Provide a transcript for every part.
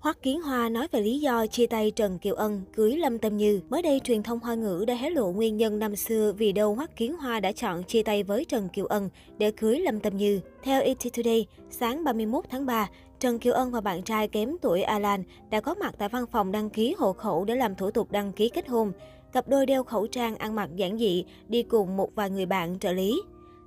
Hoắc Kiến Hoa nói về lý do chia tay Trần Kiều Ân cưới Lâm Tâm Như. Mới đây, truyền thông Hoa ngữ đã hé lộ nguyên nhân năm xưa vì đâu Hoắc Kiến Hoa đã chọn chia tay với Trần Kiều Ân để cưới Lâm Tâm Như. Theo ET Today, sáng 31 tháng 3, Trần Kiều Ân và bạn trai kém tuổi Alan đã có mặt tại văn phòng đăng ký hộ khẩu để làm thủ tục đăng ký kết hôn. Cặp đôi đeo khẩu trang ăn mặc giản dị, đi cùng một vài người bạn trợ lý.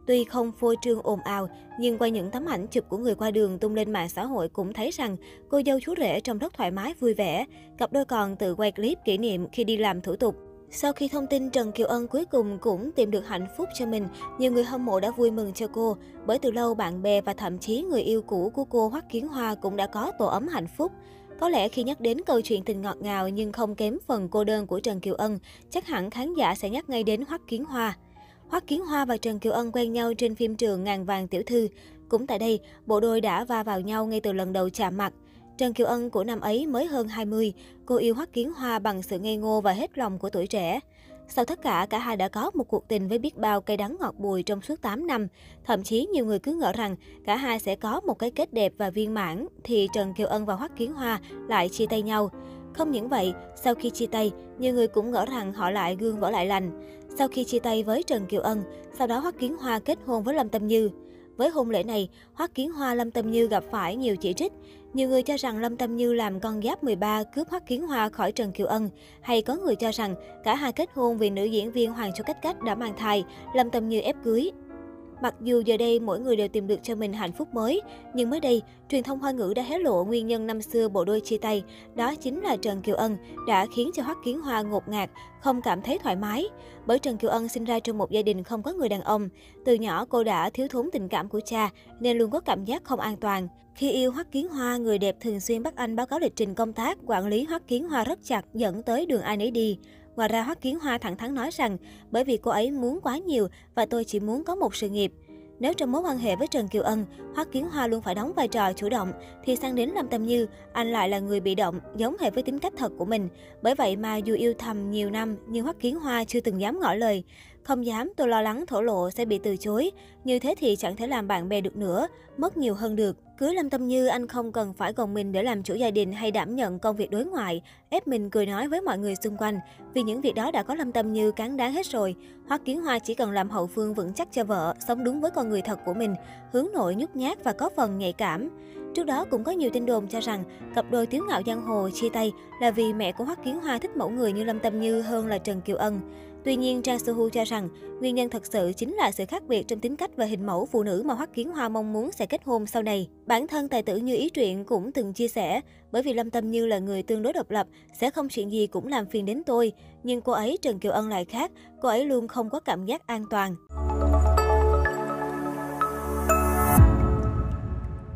Tuy không phô trương ồn ào, nhưng qua những tấm ảnh chụp của người qua đường tung lên mạng xã hội cũng thấy rằng cô dâu chú rể trông rất thoải mái vui vẻ. Cặp đôi còn tự quay clip kỷ niệm khi đi làm thủ tục. Sau khi thông tin Trần Kiều Ân cuối cùng cũng tìm được hạnh phúc cho mình, nhiều người hâm mộ đã vui mừng cho cô. Bởi từ lâu bạn bè và thậm chí người yêu cũ của cô Hoắc Kiến Hoa cũng đã có tổ ấm hạnh phúc. Có lẽ khi nhắc đến câu chuyện tình ngọt ngào nhưng không kém phần cô đơn của Trần Kiều Ân, chắc hẳn khán giả sẽ nhắc ngay đến Hoắc Kiến Hoa. Hoắc Kiến Hoa và Trần Kiều Ân quen nhau trên phim trường Ngàn vàng tiểu thư. Cũng tại đây, bộ đôi đã va vào nhau ngay từ lần đầu chạm mặt. Trần Kiều Ân của năm ấy mới hơn 20, cô yêu Hoắc Kiến Hoa bằng sự ngây ngô và hết lòng của tuổi trẻ. Sau tất cả, cả hai đã có một cuộc tình với biết bao cây đắng ngọt bùi trong suốt 8 năm. Thậm chí nhiều người cứ ngỡ rằng cả hai sẽ có một cái kết đẹp và viên mãn, thì Trần Kiều Ân và Hoắc Kiến Hoa lại chia tay nhau. Không những vậy, sau khi chia tay, nhiều người cũng ngỡ rằng họ lại gương vỡ lại lành. Sau khi chia tay với Trần Kiều Ân, sau đó Hoắc Kiến Hoa kết hôn với Lâm Tâm Như. Với hôn lễ này, Hoắc Kiến Hoa Lâm Tâm Như gặp phải nhiều chỉ trích. Nhiều người cho rằng Lâm Tâm Như làm con giáp 13 cướp Hoắc Kiến Hoa khỏi Trần Kiều Ân, hay có người cho rằng cả hai kết hôn vì nữ diễn viên Hoàng Châu Cách Cách đã mang thai, Lâm Tâm Như ép cưới. Mặc dù giờ đây mỗi người đều tìm được cho mình hạnh phúc mới, nhưng mới đây, truyền thông Hoa ngữ đã hé lộ nguyên nhân năm xưa bộ đôi chia tay, đó chính là Trần Kiều Ân đã khiến cho Hoắc Kiến Hoa ngột ngạt, không cảm thấy thoải mái. Bởi Trần Kiều Ân sinh ra trong một gia đình không có người đàn ông, từ nhỏ cô đã thiếu thốn tình cảm của cha nên luôn có cảm giác không an toàn. Khi yêu Hoắc Kiến Hoa, người đẹp thường xuyên bắt anh báo cáo lịch trình công tác, quản lý Hoắc Kiến Hoa rất chặt dẫn tới đường ai nấy đi. Ngoài ra, Hoắc Kiến Hoa thẳng thắn nói rằng, bởi vì cô ấy muốn quá nhiều và tôi chỉ muốn có một sự nghiệp. Nếu trong mối quan hệ với Trần Kiều Ân, Hoắc Kiến Hoa luôn phải đóng vai trò chủ động, thì sang đến Lâm Tâm Như, anh lại là người bị động, giống hệt với tính cách thật của mình. Bởi vậy mà dù yêu thầm nhiều năm, nhưng Hoắc Kiến Hoa chưa từng dám ngỏ lời. Không dám, tôi lo lắng thổ lộ sẽ bị từ chối. Như thế thì chẳng thể làm bạn bè được nữa, mất nhiều hơn được. Cưới Lâm Tâm Như, anh không cần phải gồng mình để làm chủ gia đình hay đảm nhận công việc đối ngoại, ép mình cười nói với mọi người xung quanh. Vì những việc đó đã có Lâm Tâm Như cán đáng hết rồi. Hoắc Kiến Hoa chỉ cần làm hậu phương vững chắc cho vợ, sống đúng với con người thật của mình, hướng nội nhút nhát và có phần nhạy cảm. Trước đó cũng có nhiều tin đồn cho rằng cặp đôi Tiếu Ngạo Giang Hồ chia tay là vì mẹ của Hoắc Kiến Hoa thích mẫu người như Lâm Tâm Như hơn là Trần Kiều Ân. Tuy nhiên, Trang Sohu cho rằng nguyên nhân thật sự chính là sự khác biệt trong tính cách và hình mẫu phụ nữ mà Hoắc Kiến Hoa mong muốn sẽ kết hôn sau này. Bản thân tài tử như ý truyện cũng từng chia sẻ, bởi vì Lâm Tâm Như là người tương đối độc lập, sẽ không chuyện gì cũng làm phiền đến tôi. Nhưng cô ấy Trần Kiều Ân lại khác, cô ấy luôn không có cảm giác an toàn.